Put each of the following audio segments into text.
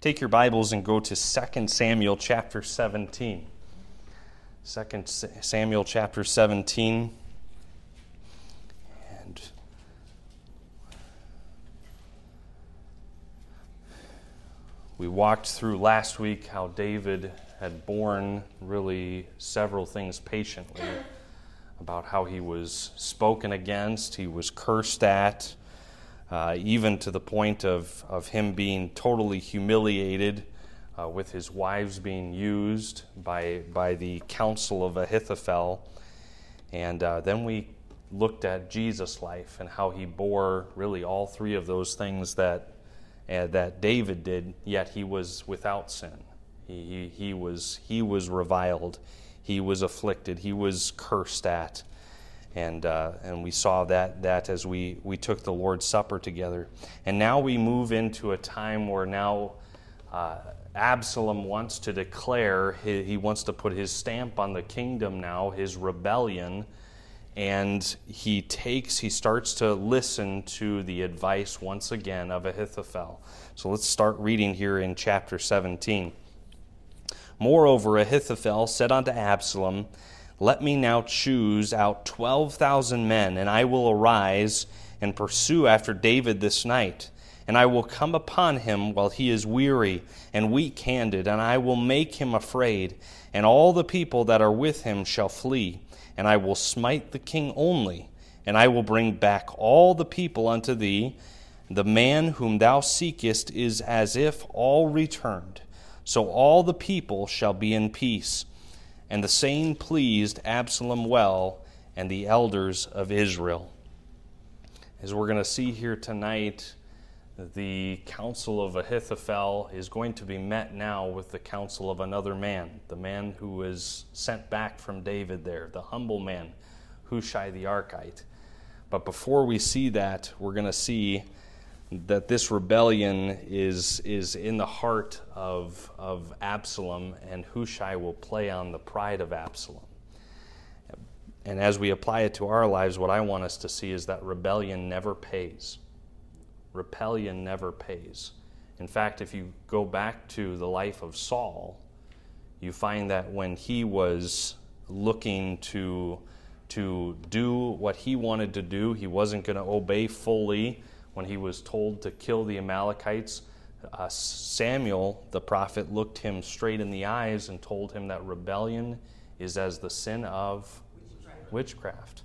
take your Bibles and go to 2 Samuel chapter 17. 2 Samuel chapter 17. And we walked through last week how David had borne really several things patiently about how he was spoken against, he was cursed at, uh, even to the point of, of him being totally humiliated, uh, with his wives being used by, by the counsel of Ahithophel. And uh, then we looked at Jesus' life and how he bore really all three of those things that, uh, that David did, yet he was without sin. He, he, he, was, he was reviled, he was afflicted, he was cursed at and uh, and we saw that that as we we took the Lord's Supper together, and now we move into a time where now. Uh, Absalom wants to declare, he, he wants to put his stamp on the kingdom now, his rebellion, and he takes, he starts to listen to the advice once again of Ahithophel. So let's start reading here in chapter 17. Moreover, Ahithophel said unto Absalom, let me now choose out 12,000 men, and I will arise and pursue after David this night. And I will come upon him while he is weary and weak handed, and I will make him afraid, and all the people that are with him shall flee. And I will smite the king only, and I will bring back all the people unto thee. The man whom thou seekest is as if all returned. So all the people shall be in peace. And the saying pleased Absalom well and the elders of Israel. As we're going to see here tonight, the counsel of Ahithophel is going to be met now with the counsel of another man, the man who was sent back from David there, the humble man, Hushai the Archite. But before we see that, we're going to see that this rebellion is, is in the heart of, of Absalom, and Hushai will play on the pride of Absalom. And as we apply it to our lives, what I want us to see is that rebellion never pays. Rebellion never pays. In fact, if you go back to the life of Saul, you find that when he was looking to, to do what he wanted to do, he wasn't going to obey fully when he was told to kill the Amalekites, uh, Samuel, the prophet, looked him straight in the eyes and told him that rebellion is as the sin of witchcraft. witchcraft.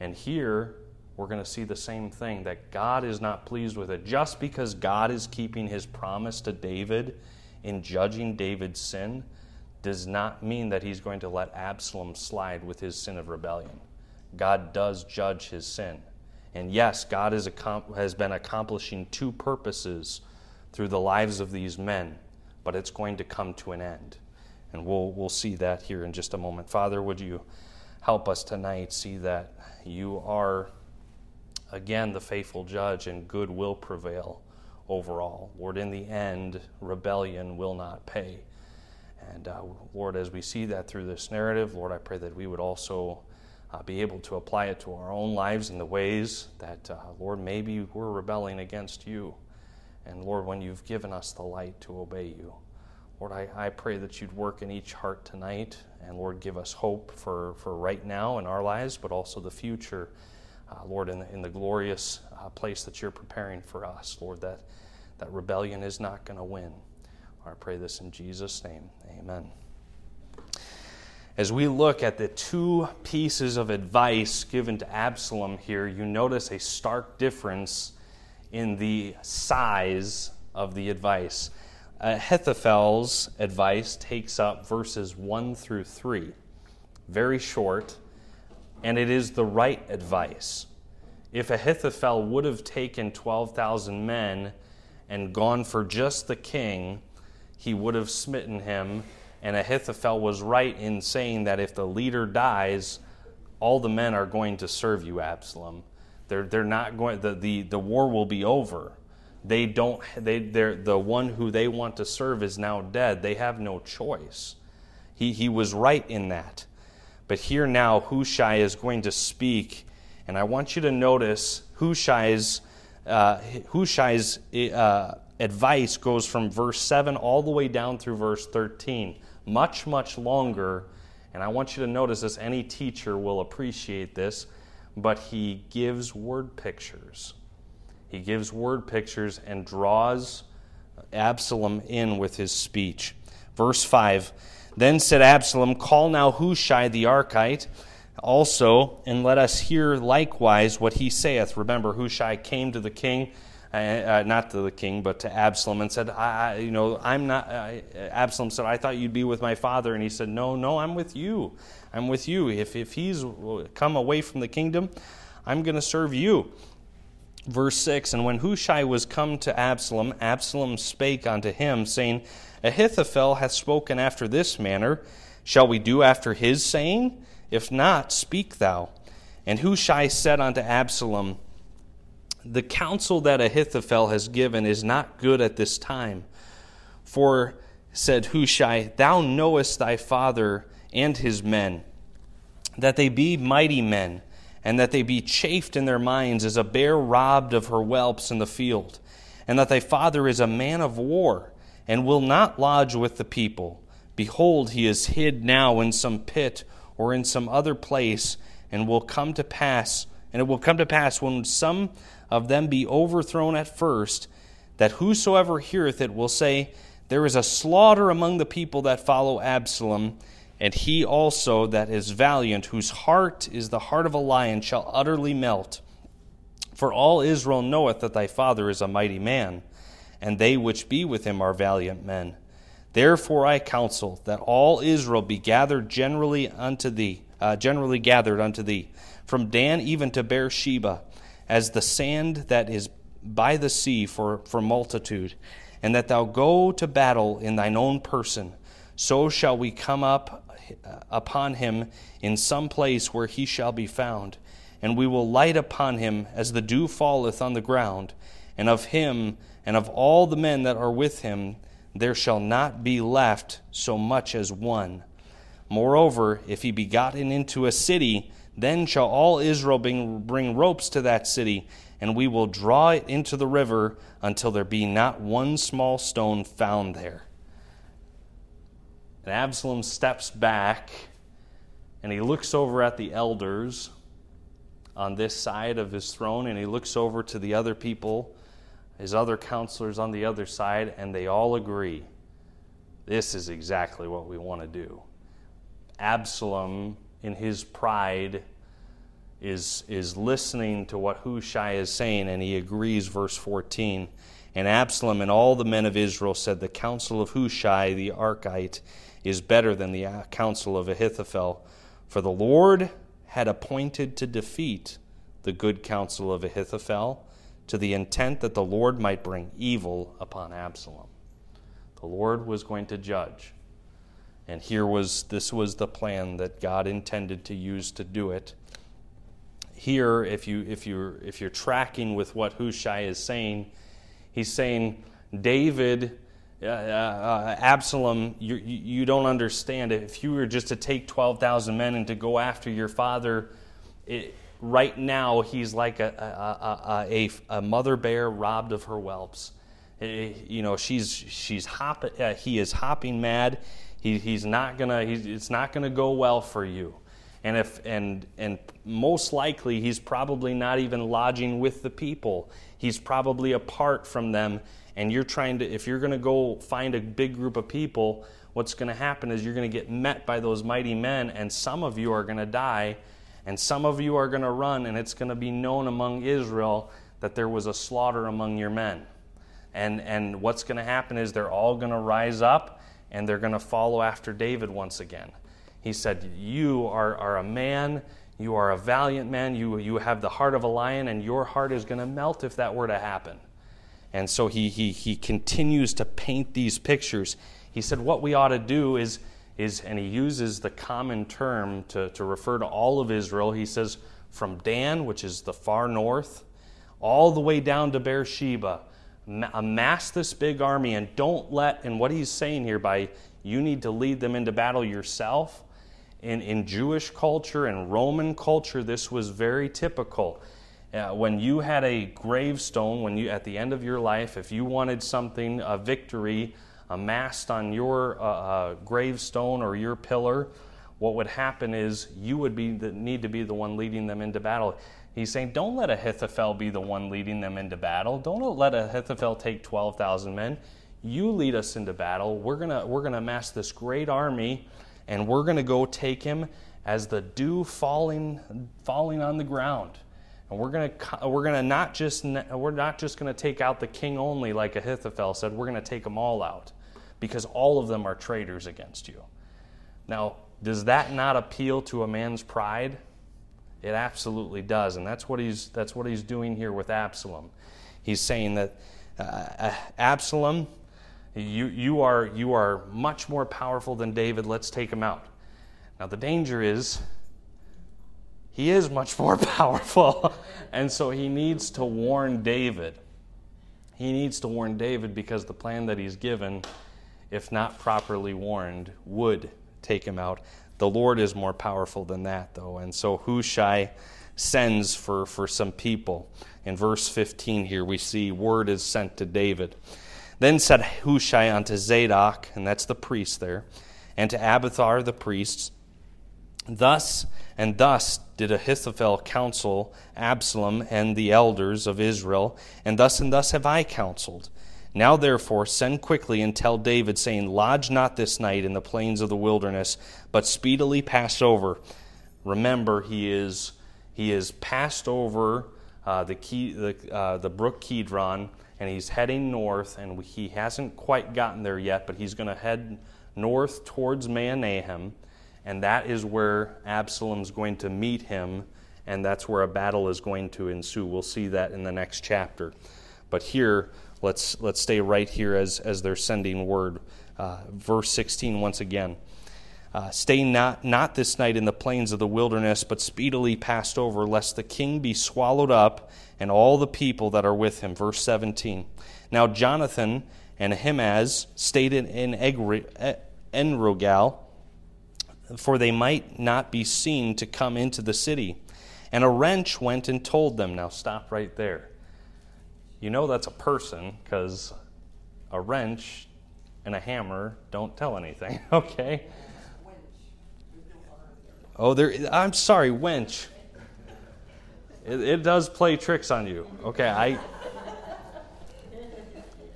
And here, we're going to see the same thing that God is not pleased with it. Just because God is keeping his promise to David in judging David's sin does not mean that he's going to let Absalom slide with his sin of rebellion. God does judge his sin. And yes, God has, been accomplishing two purposes through the lives of these men, but it's going to come to an end. And we'll, we'll see that here in just a moment. Father, would you help us tonight see that you are, again, the faithful judge and good will prevail overall. Lord, in the end, rebellion will not pay. And uh, Lord, as we see that through this narrative, Lord, I pray that we would also uh, be able to apply it to our own lives in the ways that, uh, Lord, maybe we're rebelling against you. And Lord, when you've given us the light to obey you, Lord, I, I pray that you'd work in each heart tonight. And Lord, give us hope for, for right now in our lives, but also the future. Uh, Lord, in the, in the glorious uh, place that you're preparing for us, Lord, that, that rebellion is not going to win. I pray this in Jesus' name. Amen as we look at the two pieces of advice given to Absalom here, you notice a stark difference in the size of the advice. Uh, Ahithophel's advice takes up verses 1 through 3, very short, and it is the right advice. If Ahithophel would have taken 12,000 men and gone for just the king, he would have smitten him and Ahithophel was right in saying that if the leader dies, all the men are going to serve you, Absalom. They're, they're not going, the, the, the war will be over. They don't, they, they're, the one who they want to serve is now dead. They have no choice. He, he was right in that. But here now, Hushai is going to speak, and I want you to notice Hushai's, uh, Hushai's uh, advice goes from verse 7 all the way down through verse 13. Much, much longer. And I want you to notice this. Any teacher will appreciate this. But he gives word pictures. He gives word pictures and draws Absalom in with his speech. Verse 5 Then said Absalom, Call now Hushai the Archite also, and let us hear likewise what he saith. Remember, Hushai came to the king uh, uh, not to the king, but to Absalom, and said, I, I you know, I'm not. Uh, Absalom said, I thought you'd be with my father, and he said, No, no, I'm with you. I'm with you. If if he's come away from the kingdom, I'm going to serve you. Verse 6 And when Hushai was come to Absalom, Absalom spake unto him, saying, Ahithophel hath spoken after this manner. Shall we do after his saying? If not, speak thou. And Hushai said unto Absalom, the counsel that Ahithophel has given is not good at this time. For, said Hushai, thou knowest thy father and his men, that they be mighty men, and that they be chafed in their minds as a bear robbed of her whelps in the field, and that thy father is a man of war, and will not lodge with the people. Behold, he is hid now in some pit or in some other place, and will come to pass, and it will come to pass when some of them be overthrown at first, that whosoever heareth it will say, There is a slaughter among the people that follow Absalom, and he also that is valiant, whose heart is the heart of a lion, shall utterly melt. For all Israel knoweth that thy father is a mighty man, and they which be with him are valiant men. Therefore I counsel that all Israel be gathered generally unto thee, uh, generally gathered unto thee, from Dan even to Beersheba as the sand that is by the sea for, for multitude, and that thou go to battle in thine own person, so shall we come up uh, upon him in some place where he shall be found. And we will light upon him as the dew falleth on the ground, and of him and of all the men that are with him there shall not be left so much as one. Moreover, if he be gotten into a city, then shall all Israel bring, bring ropes to that city, and we will draw it into the river until there be not one small stone found there. And Absalom steps back and he looks over at the elders on this side of his throne, and he looks over to the other people, his other counselors on the other side, and they all agree this is exactly what we want to do. Absalom in his pride is, is listening to what Hushai is saying, and he agrees, verse 14. And Absalom and all the men of Israel said, The counsel of Hushai the Archite is better than the uh, counsel of Ahithophel, for the Lord had appointed to defeat the good counsel of Ahithophel to the intent that the Lord might bring evil upon Absalom. The Lord was going to judge. And here was this was the plan that God intended to use to do it. Here, if you if you if you're tracking with what Hushai is saying, he's saying David, uh, uh, Absalom, you, you don't understand. If you were just to take twelve thousand men and to go after your father, it, right now he's like a a, a, a, a mother bear robbed of her whelps. It, you know, she's she's hopping. Uh, he is hopping mad he, he's not gonna. He's, it's not gonna go well for you. And if and and most likely he's probably not even lodging with the people. He's probably apart from them. And you're trying to. If you're gonna go find a big group of people, what's gonna happen is you're gonna get met by those mighty men, and some of you are gonna die, and some of you are gonna run, and it's gonna be known among Israel that there was a slaughter among your men. And, and what's going to happen is they're all going to rise up and they're going to follow after David once again. He said, You are, are a man, you are a valiant man, you, you have the heart of a lion, and your heart is going to melt if that were to happen. And so he, he, he continues to paint these pictures. He said, What we ought to do is, is and he uses the common term to, to refer to all of Israel. He says, From Dan, which is the far north, all the way down to Beersheba amass this big army and don't let, and what he's saying here by you need to lead them into battle yourself. In, in Jewish culture and Roman culture, this was very typical. Uh, when you had a gravestone, when you at the end of your life, if you wanted something, a victory amassed on your uh, uh, gravestone or your pillar, what would happen is you would be the, need to be the one leading them into battle. He's saying, don't let Ahithophel be the one leading them into battle. Don't let Ahithophel take 12,000 men. You lead us into battle. We're going we're gonna amass this great army, and we're going to go take him as the dew falling, falling on the ground. And we're going to we're to not just we're not just going to take out the king only like Ahithophel said. We're going to take them all out because all of them are traitors against you. Now, does that not appeal to a man's pride? It absolutely does, and that's what he's that's what he's doing here with Absalom. He's saying that uh, uh, Absalom, you you are you are much more powerful than David. Let's take him out. Now the danger is he is much more powerful, and so he needs to warn David. He needs to warn David because the plan that he's given, if not properly warned, would take him out. The Lord is more powerful than that, though. And so Hushai sends for, for some people. In verse 15 here, we see word is sent to David. Then said Hushai unto Zadok, and that's the priest there, and to Abiathar the priests, Thus and thus did Ahithophel counsel Absalom and the elders of Israel, and thus and thus have I counseled. Now, therefore, send quickly and tell David, saying, Lodge not this night in the plains of the wilderness, but speedily pass over. Remember, he is he is passed over uh, the, key, the, uh, the brook Kidron, and he's heading north, and he hasn't quite gotten there yet, but he's going to head north towards Mahanaim, and that is where Absalom's going to meet him, and that's where a battle is going to ensue. We'll see that in the next chapter. But here, Let's, let's stay right here as, as they're sending word. Uh, verse 16, once again. Uh, stay not, not this night in the plains of the wilderness, but speedily passed over, lest the king be swallowed up and all the people that are with him. Verse 17. Now Jonathan and Ahimaaz stayed in, in Enrogel, for they might not be seen to come into the city. And a wrench went and told them. Now stop right there you know that's a person because a wrench and a hammer don't tell anything, okay? Oh, there. I'm sorry, wench. It, it, does play tricks on you. Okay, I.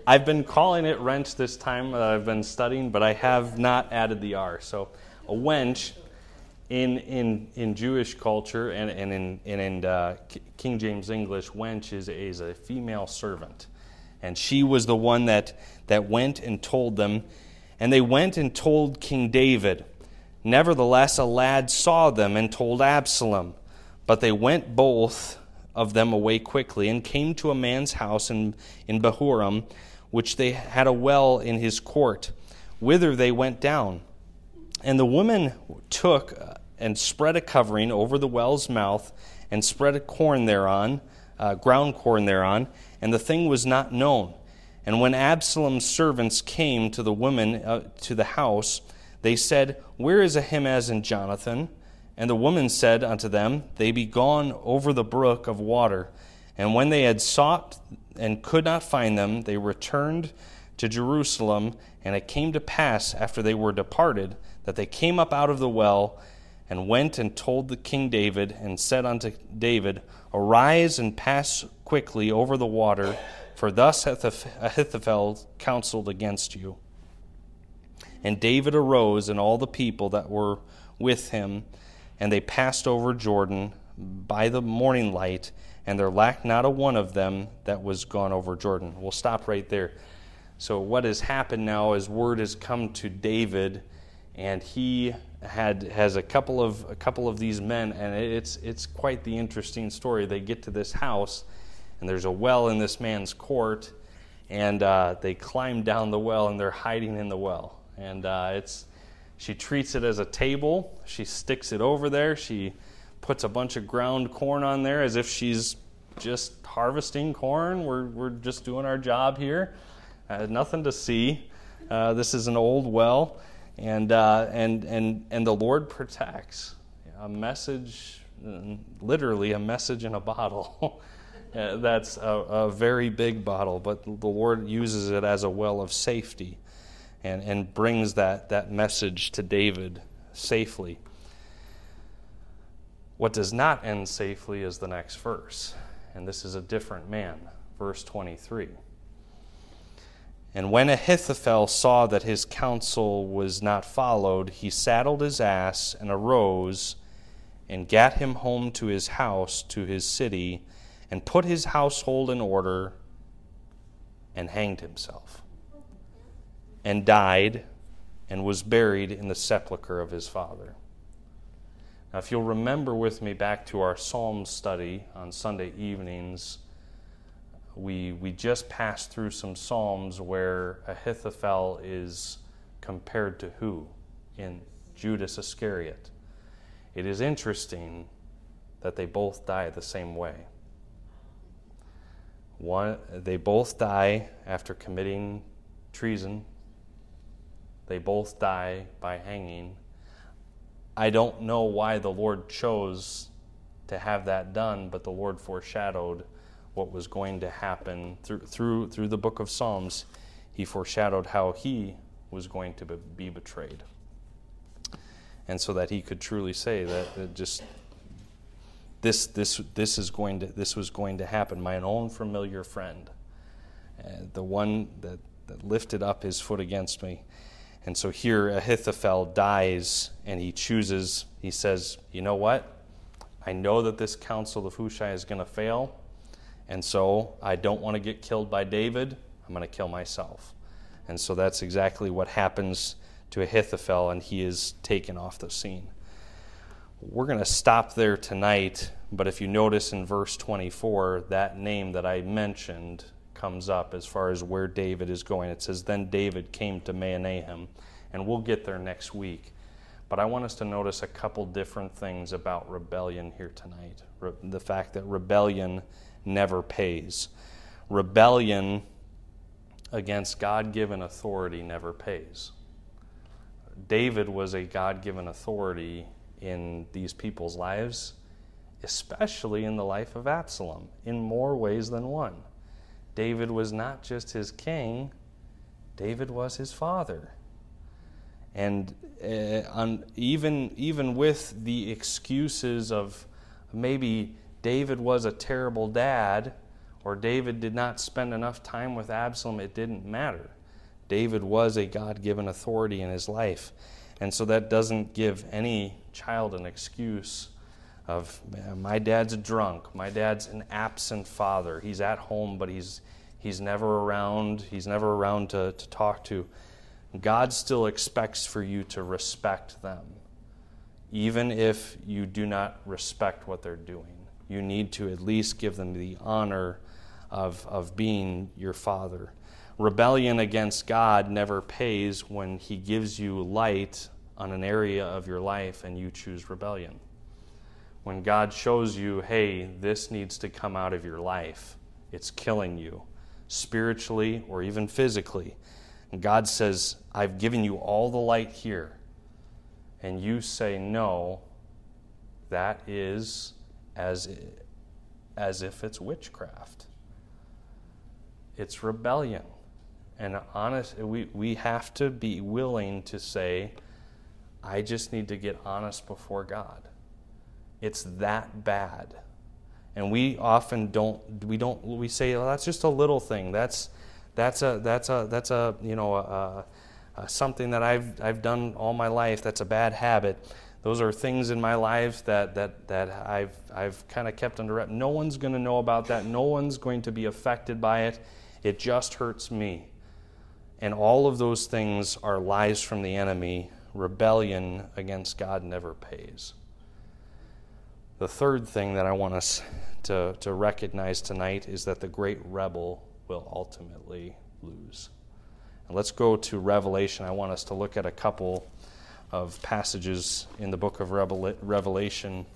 I've been calling it wrench this time that I've been studying, but I have not added the R. So, a wench in, in, in Jewish culture and, and in, and in uh, King James English, wench is, is a female servant. And she was the one that, that went and told them. And they went and told King David. Nevertheless, a lad saw them and told Absalom. But they went both of them away quickly and came to a man's house in, in Bahurim, which they had a well in his court, whither they went down. And the woman took and spread a covering over the well's mouth and spread a corn thereon, uh, ground corn thereon, and the thing was not known. And when Absalom's servants came to the woman uh, to the house, they said, Where is Ahimaaz and Jonathan? And the woman said unto them, They be gone over the brook of water. And when they had sought and could not find them, they returned to Jerusalem. And it came to pass, after they were departed, that they came up out of the well and went and told the king David, and said unto David, Arise and pass quickly over the water, for thus hath Ahithophel counseled against you. And David arose, and all the people that were with him, and they passed over Jordan by the morning light, and there lacked not a one of them that was gone over Jordan. We'll stop right there. So, what has happened now is word has come to David, and he had has a couple of a couple of these men, and it's it's quite the interesting story. They get to this house, and there's a well in this man's court, and uh, they climb down the well, and they're hiding in the well, and uh, it's she treats it as a table. She sticks it over there. She puts a bunch of ground corn on there as if she's just harvesting corn. We're we're just doing our job here. Uh, nothing to see. Uh, this is an old well and, uh, and, and, and the Lord protects. A message literally a message in a bottle. Uh, that's a, a, very big bottle, but the Lord uses it as a well of safety and, and brings that, that message to David safely. What does not end safely is the next verse, and this is a different man, verse 23. And when Ahithophel saw that his counsel was not followed, he saddled his ass and arose and gat him home to his house, to his city, and put his household in order and hanged himself, and died and was buried in the sepulchre of his father. Now, if you'll remember with me back to our Psalm study on Sunday evenings, we, we just passed through some Psalms where Ahithophel is compared to who? In Judas Iscariot. It is interesting that they both die the same way. One, they both die after committing treason. They both die by hanging. I don't know why the Lord chose to have that done, but the Lord foreshadowed what was going to happen through, through, through the book of Psalms. He foreshadowed how he was going to be betrayed. And so that he could truly say that, that just this, this, this, is going to, this was going to happen. My own familiar friend, uh, the one that, that lifted up his foot against me. And so here Ahithophel dies and he chooses, he says, You know what? I know that this counsel of Hushai is going to fail, and so I don't want to get killed by David. I'm going to kill myself. And so that's exactly what happens to Ahithophel, and he is taken off the scene. We're going to stop there tonight, but if you notice in verse 24, that name that I mentioned comes up as far as where David is going. It says, Then David came to Mahanaim, and we'll get there next week. But I want us to notice a couple different things about rebellion here tonight. Re- the fact that rebellion never pays. Rebellion against God given authority never pays. David was a God given authority in these people's lives, especially in the life of Absalom, in more ways than one. David was not just his king, David was his father. And uh, on, even, even with the excuses of maybe David was a terrible dad or David did not spend enough time with Absalom, it didn't matter. David was a God given authority in his life. And so that doesn't give any child an excuse of, my dad's drunk, my dad's an absent father. He's at home, but he's, he's never around, he's never around to, to talk to. God still expects for you to respect them, even if you do not respect what they're doing you need to at least give them the honor of, of being your father. Rebellion against God never pays when He gives you light on an area of your life and you choose rebellion. When God shows you, hey, this needs to come out of your life, it's killing you, spiritually or even physically. And God says, I've given you all the light here. And you say no, that is as, as if it's witchcraft. It's rebellion. And honest, we, we have to be willing to say, I just need to get honest before God. It's that bad. And we often don't, we don't, we say, well, that's just a little thing. That's, that's a, that's a, that's a, you know, a, a, something that I've, I've done all my life. That's a bad habit those are things in my life that, that, that I've, I've kind of kept under wrap. No one's going to know about that. No one's going to be affected by it. It just hurts me. And all of those things are lies from the enemy. Rebellion against God never pays. The third thing that I want us to, to recognize tonight is that the great rebel will ultimately lose. And let's go to Revelation. I want us to look at a couple of passages in the book of Revelation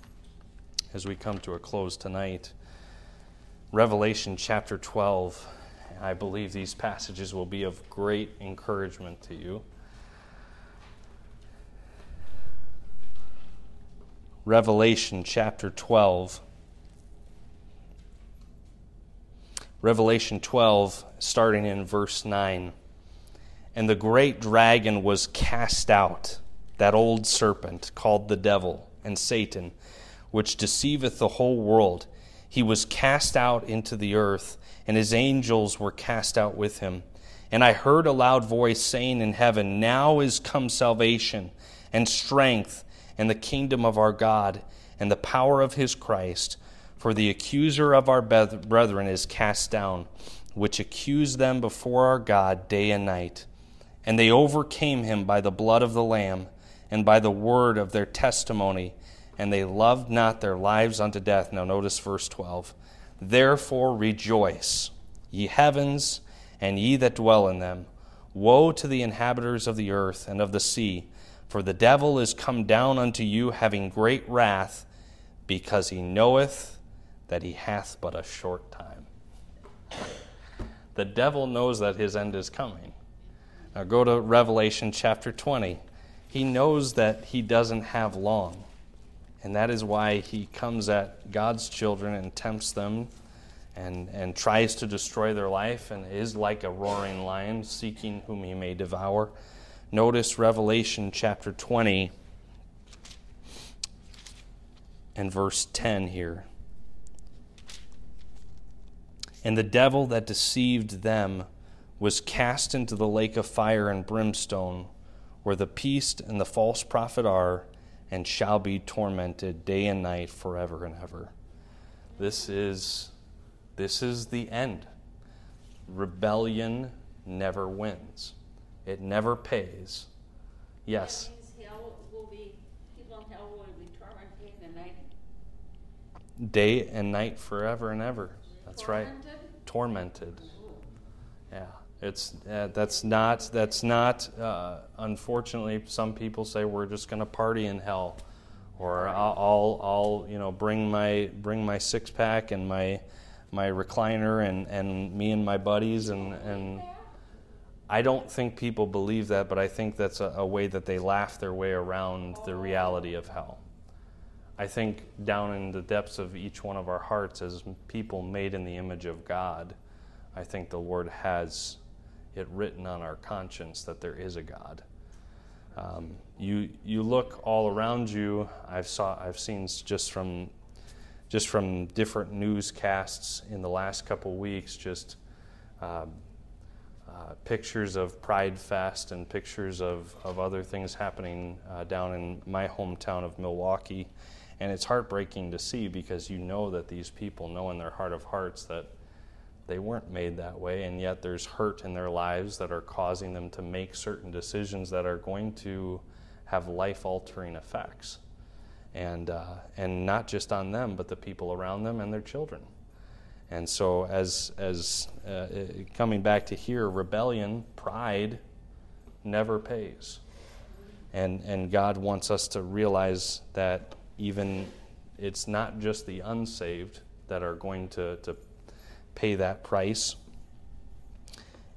as we come to a close tonight. Revelation chapter 12. I believe these passages will be of great encouragement to you. Revelation chapter 12. Revelation 12, starting in verse 9. And the great dragon was cast out, that old serpent called the devil and Satan, which deceiveth the whole world. He was cast out into the earth, and his angels were cast out with him. And I heard a loud voice saying in heaven, Now is come salvation and strength and the kingdom of our God and the power of his Christ. For the accuser of our brethren is cast down, which accused them before our God day and night. And they overcame him by the blood of the Lamb and by the word of their testimony, and they loved not their lives unto death. Now, notice verse 12. Therefore rejoice, ye heavens, and ye that dwell in them. Woe to the inhabitants of the earth and of the sea for the devil is come down unto you having great wrath, because he knoweth that he hath but a short time. The devil knows that his end is coming. Now go to Revelation chapter 20. He knows that he doesn't have long. And that is why he comes at God's children and tempts them and, and tries to destroy their life and is like a roaring lion seeking whom he may devour. Notice Revelation chapter 20 and verse 10 here. And the devil that deceived them was cast into the lake of fire and brimstone, where the beast and the false prophet are, and shall be tormented day and night forever and ever. This is, this is the end. Rebellion never wins. It never pays. Yes. Because hell will be, people in hell will be tormented in the night. day and night forever and ever. That's Tormented? right. Tormented. Yeah. It's uh, that's not that's not. Uh, unfortunately, some people say we're just going to party in hell, or I'll, I'll, you know bring my bring my six pack and my my recliner and, and me and my buddies and and I don't think people believe that, but I think that's a, a, way that they laugh their way around the reality of hell. I think down in the depths of each one of our hearts, as people made in the image of God, I think the Lord has it written on our conscience that there is a God. Um, you you look all around you. I've saw I've seen just from just from different newscasts in the last couple weeks just. Uh, uh, pictures of Pride Fest and pictures of, of other things happening uh, down in my hometown of Milwaukee. And it's heartbreaking to see because you know that these people know in their heart of hearts that they weren't made that way, and yet there's hurt in their lives that are causing them to make certain decisions that are going to have life altering effects. And, uh, and not just on them, but the people around them and their children. And so, as, as uh, coming back to here, rebellion, pride never pays. And, and God wants us to realize that even it's not just the unsaved that are going to, to pay that price.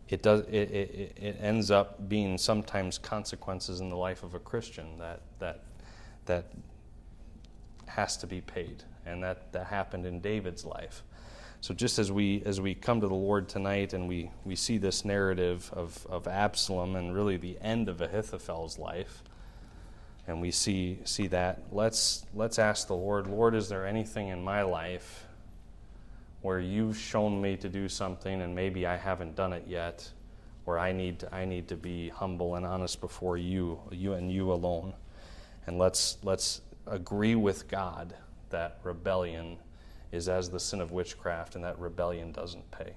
It, does, it, it, it ends up being sometimes consequences in the life of a Christian that, that, that has to be paid. And that, that happened in David's life. So just as we as we come to the Lord tonight and we, we see this narrative of, of Absalom and really the end of Ahithophel's life, and we see see that, let's let's ask the Lord, Lord, is there anything in my life where you've shown me to do something and maybe I haven't done it yet, where I need to, I need to be humble and honest before you, you and you alone. And let's let's agree with God that rebellion is as the sin of witchcraft, and that rebellion doesn't pay.